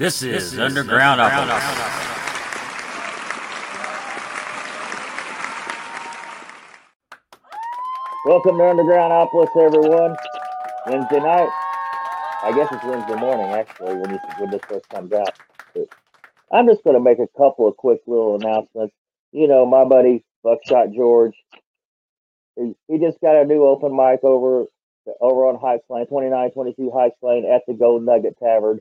This is, Underground, Underground Welcome to Undergroundopolis, everyone. Wednesday night. I guess it's Wednesday morning, actually, when, you, when this first comes out. But I'm just going to make a couple of quick little announcements. You know, my buddy Buckshot George, he, he just got a new open mic over over on Heights Lane, 2922 Heights Lane at the Gold Nugget Tavern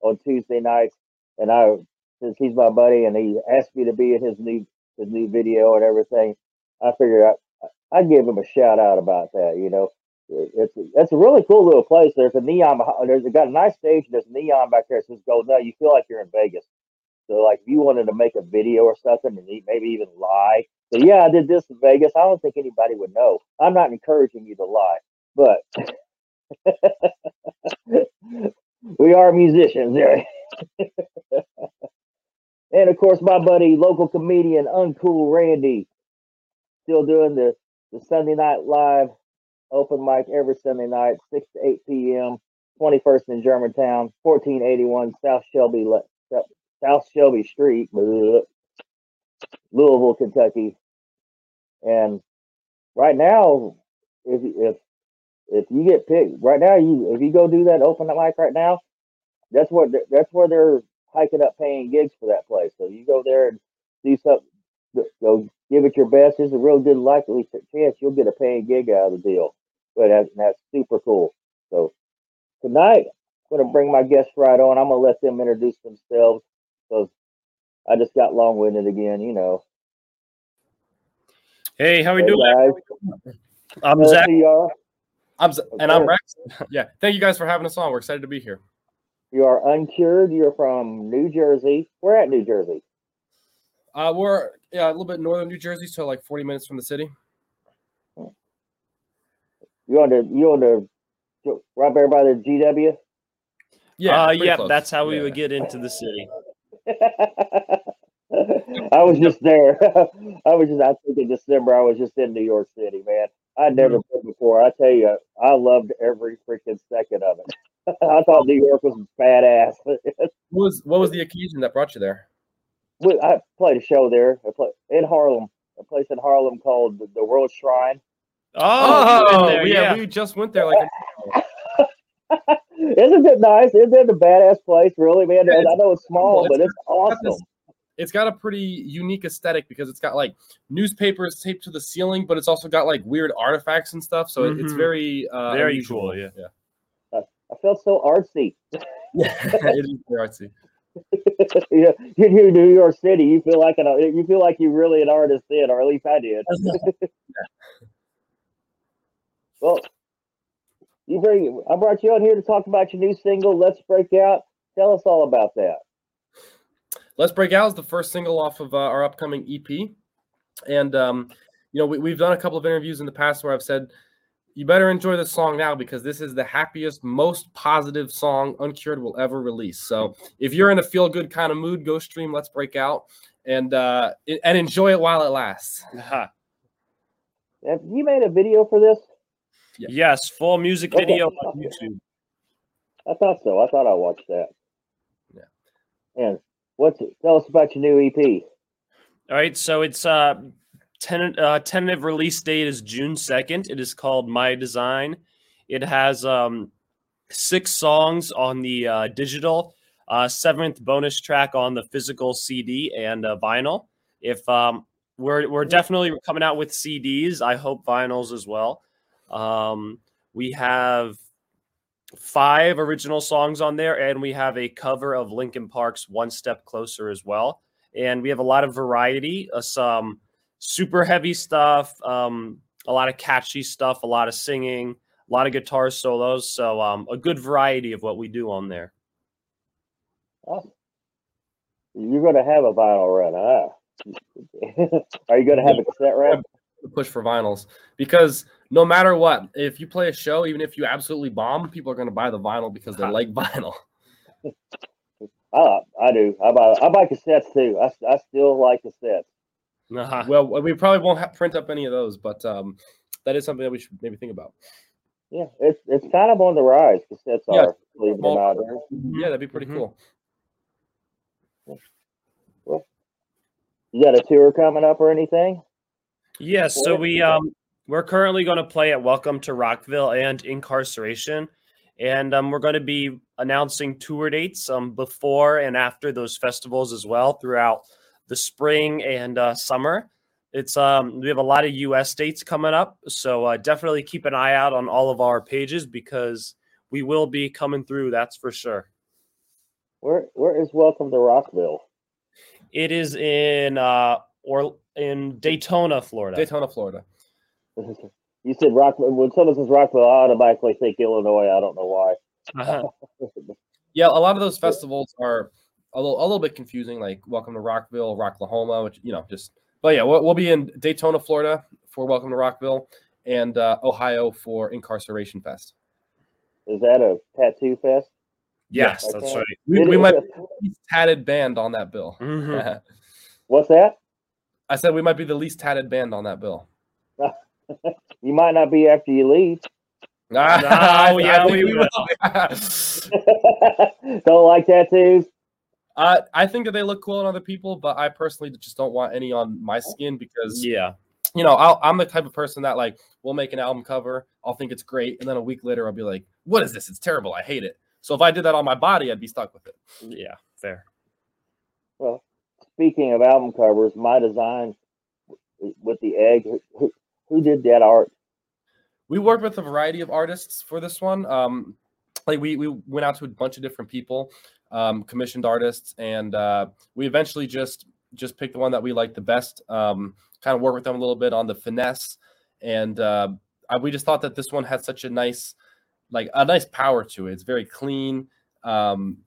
on Tuesday nights. And I, since he's my buddy and he asked me to be in his new his new video and everything, I figured I I'd give him a shout out about that. You know, it's it's a really cool little place. There's a neon. There's got a nice stage. There's neon back there. It says "Gold Nugget." You feel like you're in Vegas. So like if you wanted to make a video or something and maybe even lie. So yeah, I did this in Vegas. I don't think anybody would know. I'm not encouraging you to lie, but we are musicians. and of course, my buddy, local comedian, Uncool Randy, still doing the, the Sunday Night Live open mic every Sunday night, 6 to 8 p.m., 21st in Germantown, 1481 South Shelby, South Shelby Street, Louisville, Kentucky. And right now, if if if you get picked right now, you if you go do that open mic right now, that's what that's where they're hiking up paying gigs for that place. So you go there and do something, go give it your best. There's a real good likely chance you'll get a paying gig out of the deal. But that's, that's super cool. So tonight, I'm going to bring my guests right on. I'm going to let them introduce themselves because I just got long winded again, you know. Hey, how we hey doing? Guys. I'm Zach. I'm Z- and I'm Rex. yeah, thank you guys for having us on. We're excited to be here. You are uncured. You're from New Jersey. We're at New Jersey. Uh, we're yeah a little bit northern New Jersey, so like 40 minutes from the city. You on the you on the right there by the GW? Yeah, uh, yeah. Close. That's how we yeah. would get into the city. I was just there. I was just I think in December I was just in New York City, man. I'd never mm-hmm. been before. I tell you, I loved every freaking second of it. I thought New York was badass. what was what was the occasion that brought you there? I played a show there. I played in Harlem, a place in Harlem called the World Shrine. Oh, oh there, yeah, yeah, we just went there like. Isn't it nice? Isn't it a badass place? Really, man. I know it's small, it's, but it's awesome. it's got a pretty unique aesthetic because it's got like newspapers taped to the ceiling, but it's also got like weird artifacts and stuff. So mm-hmm. it's very, uh, very unusual. cool. Yeah, yeah. I felt so artsy. yeah, it is artsy. yeah, you're New York City. You feel like an you feel like you really an artist then, or at least I did. well, you bring. I brought you on here to talk about your new single. Let's break out. Tell us all about that. Let's break out is the first single off of uh, our upcoming EP, and um, you know we, we've done a couple of interviews in the past where I've said you better enjoy this song now because this is the happiest, most positive song Uncured will ever release. So if you're in a feel good kind of mood, go stream Let's Break Out and uh, and enjoy it while it lasts. Have you made a video for this? Yeah. Yes, full music video on YouTube. I thought so. I thought I watched that. Yeah. And what's it? Tell us about your new EP. All right, so it's uh Ten, uh, tentative release date is June 2nd. It is called My Design. It has um, six songs on the uh, digital, uh, seventh bonus track on the physical CD and uh, vinyl. If um, we're we're definitely coming out with CDs, I hope vinyls as well. Um, we have five original songs on there, and we have a cover of Linkin Park's "One Step Closer" as well. And we have a lot of variety, uh, some super heavy stuff, um, a lot of catchy stuff, a lot of singing, a lot of guitar solos. So um, a good variety of what we do on there. Awesome. You're going to have a vinyl run, huh? Are you going to have a cassette run? Push for vinyls because no matter what, if you play a show, even if you absolutely bomb, people are going to buy the vinyl because they like vinyl. I, I do. I buy I buy cassettes too. I, I still like cassettes. Uh-huh. Well, we probably won't have, print up any of those, but um, that is something that we should maybe think about. Yeah, it's it's kind of on the rise. Cassettes yeah. are, believe it or not. Yeah, that'd be pretty mm-hmm. cool. You got a tour coming up or anything? Yes, so we um we're currently going to play at Welcome to Rockville and Inkcarceration, and um, we're going to be announcing tour dates um before and after those festivals as well throughout the spring and uh, summer. It's um we have a lot of U.S. dates coming up, so uh, definitely keep an eye out on all of our pages because we will be coming through. That's for sure. Where Where is Welcome to Rockville? It is in uh or in Daytona, Florida. Daytona, Florida. You said Rockville. When someone says Rockville, I automatically think Illinois. I don't know why. Uh-huh. Yeah, a lot of those festivals are a little, a little bit confusing, like Welcome to Rockville, Rocklahoma, which you know, just. But yeah, we'll, we'll be in Daytona, Florida for Welcome to Rockville, and uh, Ohio for Inkcarceration Fest. Is that a tattoo fest? yes, Yeah, that's right. We, It we might a- be the tatted band on that bill. Mhm. What's that? I said we might be the least tatted band on that bill. You might not be after you leave. I- yeah, we we will. will. don't like tattoos. Uh, I think that they look cool on other people, but I personally just don't want any on my skin because Yeah. you know I'll, I'm the type of person that like we'll make an album cover, I'll think it's great, and then a week later I'll be like, "What is this? It's terrible. I hate it." So if I did that on my body, I'd be stuck with it. Yeah. Fair. Well, speaking of album covers, my design with the egg. Who, who did that art? we worked with a variety of artists for this one. Um, like we we went out to a bunch of different people, um, commissioned artists, and uh, we eventually just just picked the one that we liked the best. Um, kind of work with them a little bit on the finesse, and uh, I, we just thought that this one had such a nice, like a nice power to it. It's very clean, um,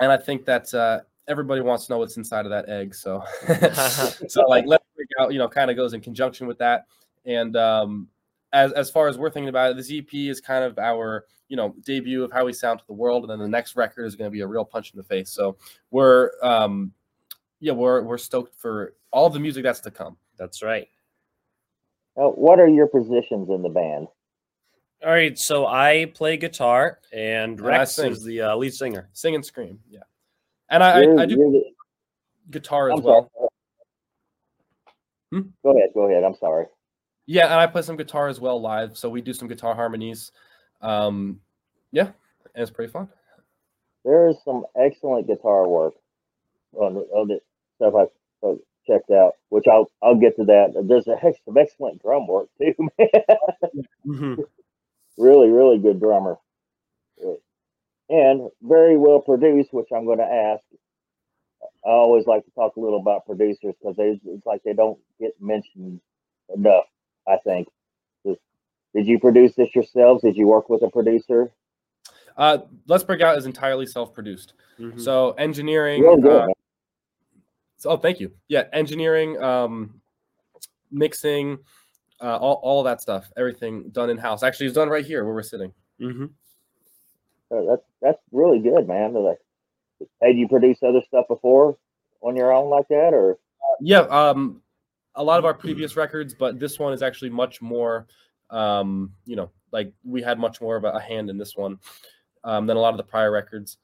and I think that uh, everybody wants to know what's inside of that egg. So, so like let's out, you know, kind of goes in conjunction with that, and um, as as far as we're thinking about it, this EP is kind of our you know debut of how we sound to the world, and then the next record is going to be a real punch in the face. So we're um, yeah, we're we're stoked for all the music that's to come. That's right. Now, what are your positions in the band? All right. So I play guitar, and And Rex sing. is the uh, lead singer. Sing and scream, yeah. And I, I, I do you're the- guitar as I'm well. Hmm? Go ahead. Go ahead. I'm sorry. Yeah, and I play some guitar as well live. So we do some guitar harmonies. Um, yeah, and it's pretty fun. There is some excellent guitar work on, the- on the stuff I uh, checked out, which I'll I'll get to that. There's a heck some excellent drum work too, man. Mhm. really, really good drummer, and very well produced. Which I'm going to ask. I always like to talk a little about producers because they it's like they don't get mentioned enough. I think. Just- Did you produce this yourselves? Did you work with a producer? Uh, Let's Break Out is entirely self-produced. Mhm. So engineering, Real good. uh. So, oh, thank you. Yeah, engineering, um, mixing, uh, all, all of that stuff, everything done in house. Actually, it's done right here where we're sitting. Mm-hmm. Uh, that's that's really good, man. Like, had you produced other stuff before on your own like that, or Yeah, um, a lot of our previous records, but this one is actually much more, um, you know, like we had much more of a, a hand in this one um, than a lot of the prior records.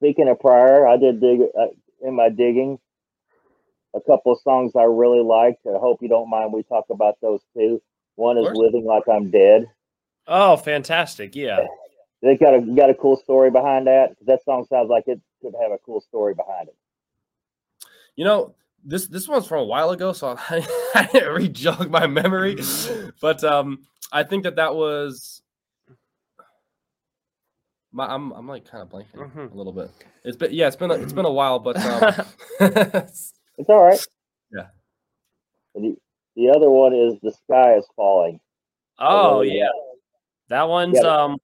speaking of prior, I did dig uh, in my digging a couple of songs I really liked. I hope you don't mind we talk about those too. One is "Living Like I'm Dead." Oh, fantastic! Yeah. They got a got a cool story behind that. That song sounds like it could have a cool story behind it. You know, this this one's from a while ago, so I, I didn't re-jog my memory, but um, I think that that was. My, I'm I'm like kind of blanking Mhm. a little bit. It's been yeah, it's been a, it's been a while, but um, It's all right. Yeah. And The, the other one is "The Sky Is Falling." Oh really yeah, that one's Yeah. um.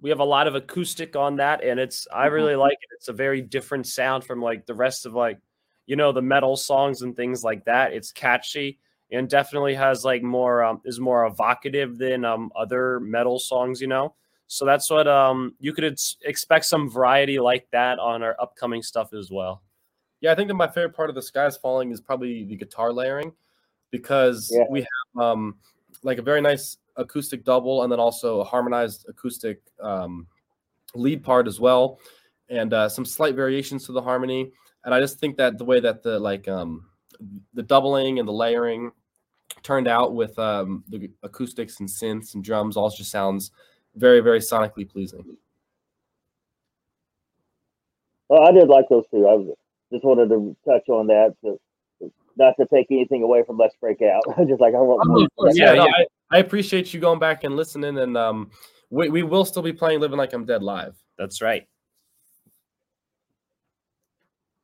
We have a lot of acoustic on that, and it's I Mm-hmm. really like it. It's a very different sound from like the rest of like, you know, the metal songs and things like that. It's catchy and definitely has like more um is more evocative than um other metal songs. You know, so that's what um you could ex- expect some variety like that on our upcoming stuff as well. Yeah, I think that my favorite part of the skies falling is probably the guitar layering because Yeah. we have um like a very nice acoustic double and then also a harmonized acoustic um lead part as well. and uh, some slight variations to the harmony. And I just think that the way that the like um, the doubling and the layering turned out with um, the acoustics and synths and drums all just sounds very very sonically pleasing. Well, I did like those two. I was, just wanted to touch on that, to, not to take anything away from Let's Break Out. just like I want. Oh, yeah, yeah. I, I, appreciate you going back and listening, and um, we we will still be playing "Living Like I'm Dead" live. That's right. Yeah,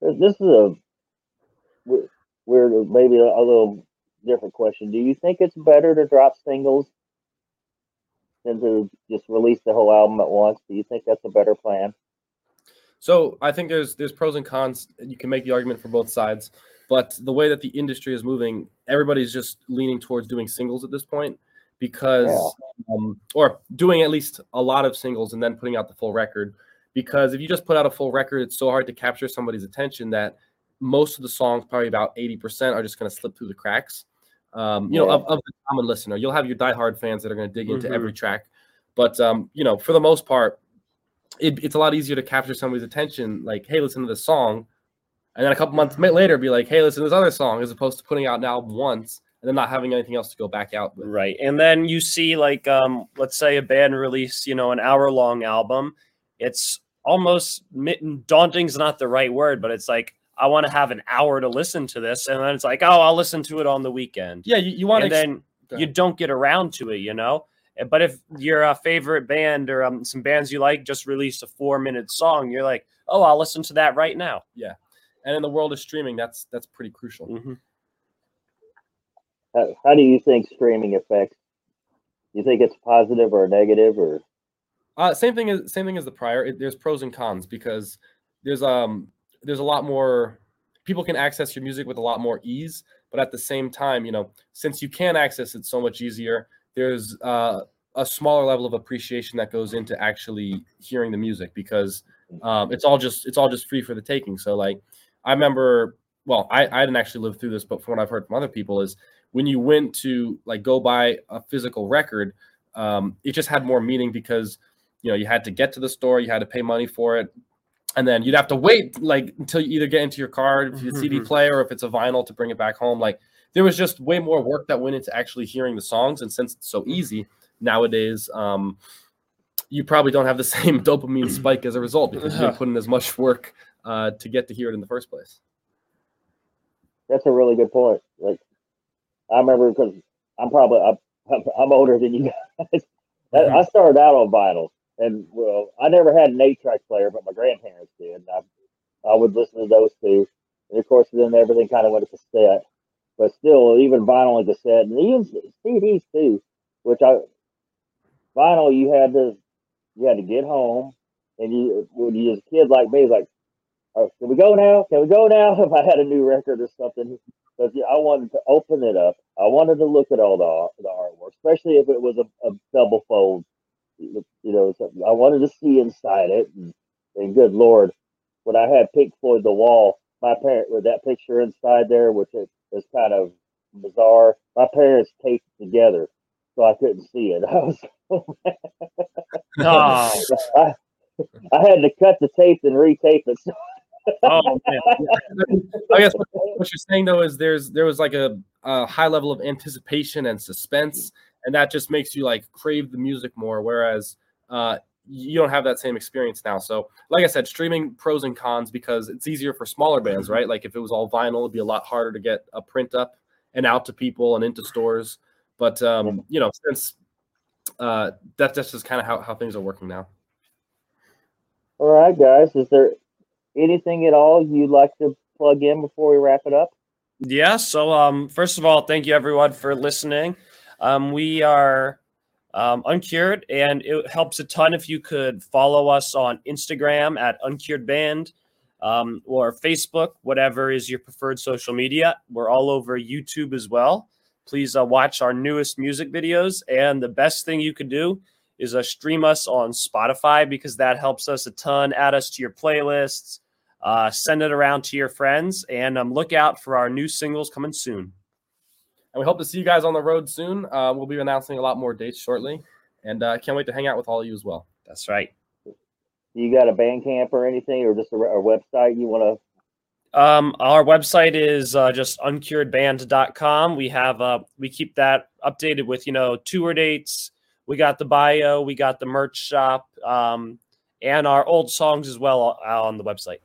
this is a weird, maybe a, a little different question. Do you think it's better to drop singles than to just release the whole album at once? Do you think that's a better plan? So I think there's there's pros and cons. You can make the argument for both sides, but the way that the industry is moving, everybody's just leaning towards doing singles at this point because, yeah. um, or doing at least a lot of singles and then putting out the full record. Because if you just put out a full record, it's so hard to capture somebody's attention that most of the songs, probably about eighty percent, are just going to slip through the cracks um, you yeah. know, of, of, the common listener. You'll have your diehard fans that are going to dig into mm-hmm. every track, but um, you know, for the most part, it, it's a lot easier to capture somebody's attention. Like, hey, listen to this song, and then a couple months later, be like, hey, listen to this other song, as opposed to putting out an album once and then not having anything else to go back out with. Right, and then you see like, um, let's say a band release, you know, an hour long album. It's almost daunting is not the right word, but it's like I want to have an hour to listen to this, and then it's like, oh, I'll listen to it on the weekend. Yeah, you, you want, and ex- then you don't get around to it, you know. But if your uh, favorite band or um, some bands you like just released a four minute song, you're like, oh, I'll listen to that right now. Yeah, and in the world of streaming, that's that's pretty crucial. Mm-hmm. How, how do you think streaming affects? You think it's positive or negative or? Uh, same thing as same thing as the prior. It, there's pros and cons because there's um there's a lot more people can access your music with a lot more ease but at the same time you know since you can access it so much easier there's uh, a smaller level of appreciation that goes into actually hearing the music because um, it's all just it's all just free for the taking so like i remember well I, I didn't actually live through this but from what i've heard from other people is when you went to like go buy a physical record um, it just had more meaning because you know you had to get to the store you had to pay money for it and then you'd have to wait like until you either get into your car if it's a CD mm-hmm. player or if it's a vinyl to bring it back home. Like there was just way more work that went into actually hearing the songs, and since it's so easy nowadays, um, you probably don't have the same dopamine spike as a result because you didn't put in as much work uh, to get to hear it in the first place. That's a really good point. Like I remember because I'm probably I'm, I'm older than you guys. Mm-hmm. I started out on vinyl and well, I never had an eight track player, but my grandparents did. I, I would listen to those two, and of course, then everything kind of went to cassette. But still, even vinyl and cassette, and even CDs too, which I vinyl you had to you had to get home, and you when you was a kid like me, like, oh, can we go now? Can we go now? If I had a new record or something, because I wanted to open it up. I wanted to look at all the the artwork, especially if it was a, a double fold you know, I wanted to see inside it, and, and good lord, when I had Pink Floyd The Wall, my parent with that picture inside there, which is, is kind of bizarre. My parents taped together, so I couldn't see it. I was, oh. I, I had to cut the tape and retape it. oh man! I guess what, what, you're saying though is there's there was like a, a high level of anticipation and suspense and that just makes you like crave the music more. Whereas uh, you don't have that same experience now. So, like I said, streaming pros and cons because it's easier for smaller bands, right? Like if it was all vinyl, it'd be a lot harder to get a print up and out to people and into stores. But um, you know, since uh, that, that's just kind of how, how things are working now. All right, guys. Is there anything at all you'd like to plug in before we wrap it up? Yeah. So, um, first of all, thank you everyone for listening. Um, we are um, uncured, and it helps a ton if you could follow us on Instagram at uncured band um, or Facebook, whatever is your preferred social media. We're all over YouTube as well. Please uh, watch our newest music videos. And the best thing you could do is uh, stream us on Spotify because that helps us a ton. Add us to your playlists, uh, send it around to your friends, and um, look out for our new singles coming soon. And we hope to see you guys on the road soon. Uh, we'll be announcing a lot more dates shortly. And uh, can't wait to hang out with all of you as well. That's right. You got a Bandcamp or anything, or just a, a website you want to? Um, our website is uh, just uncuredband.com. We have uh, we keep that updated with you know tour dates. We got the bio, we got the merch shop, um, and our old songs as well uh, on the website.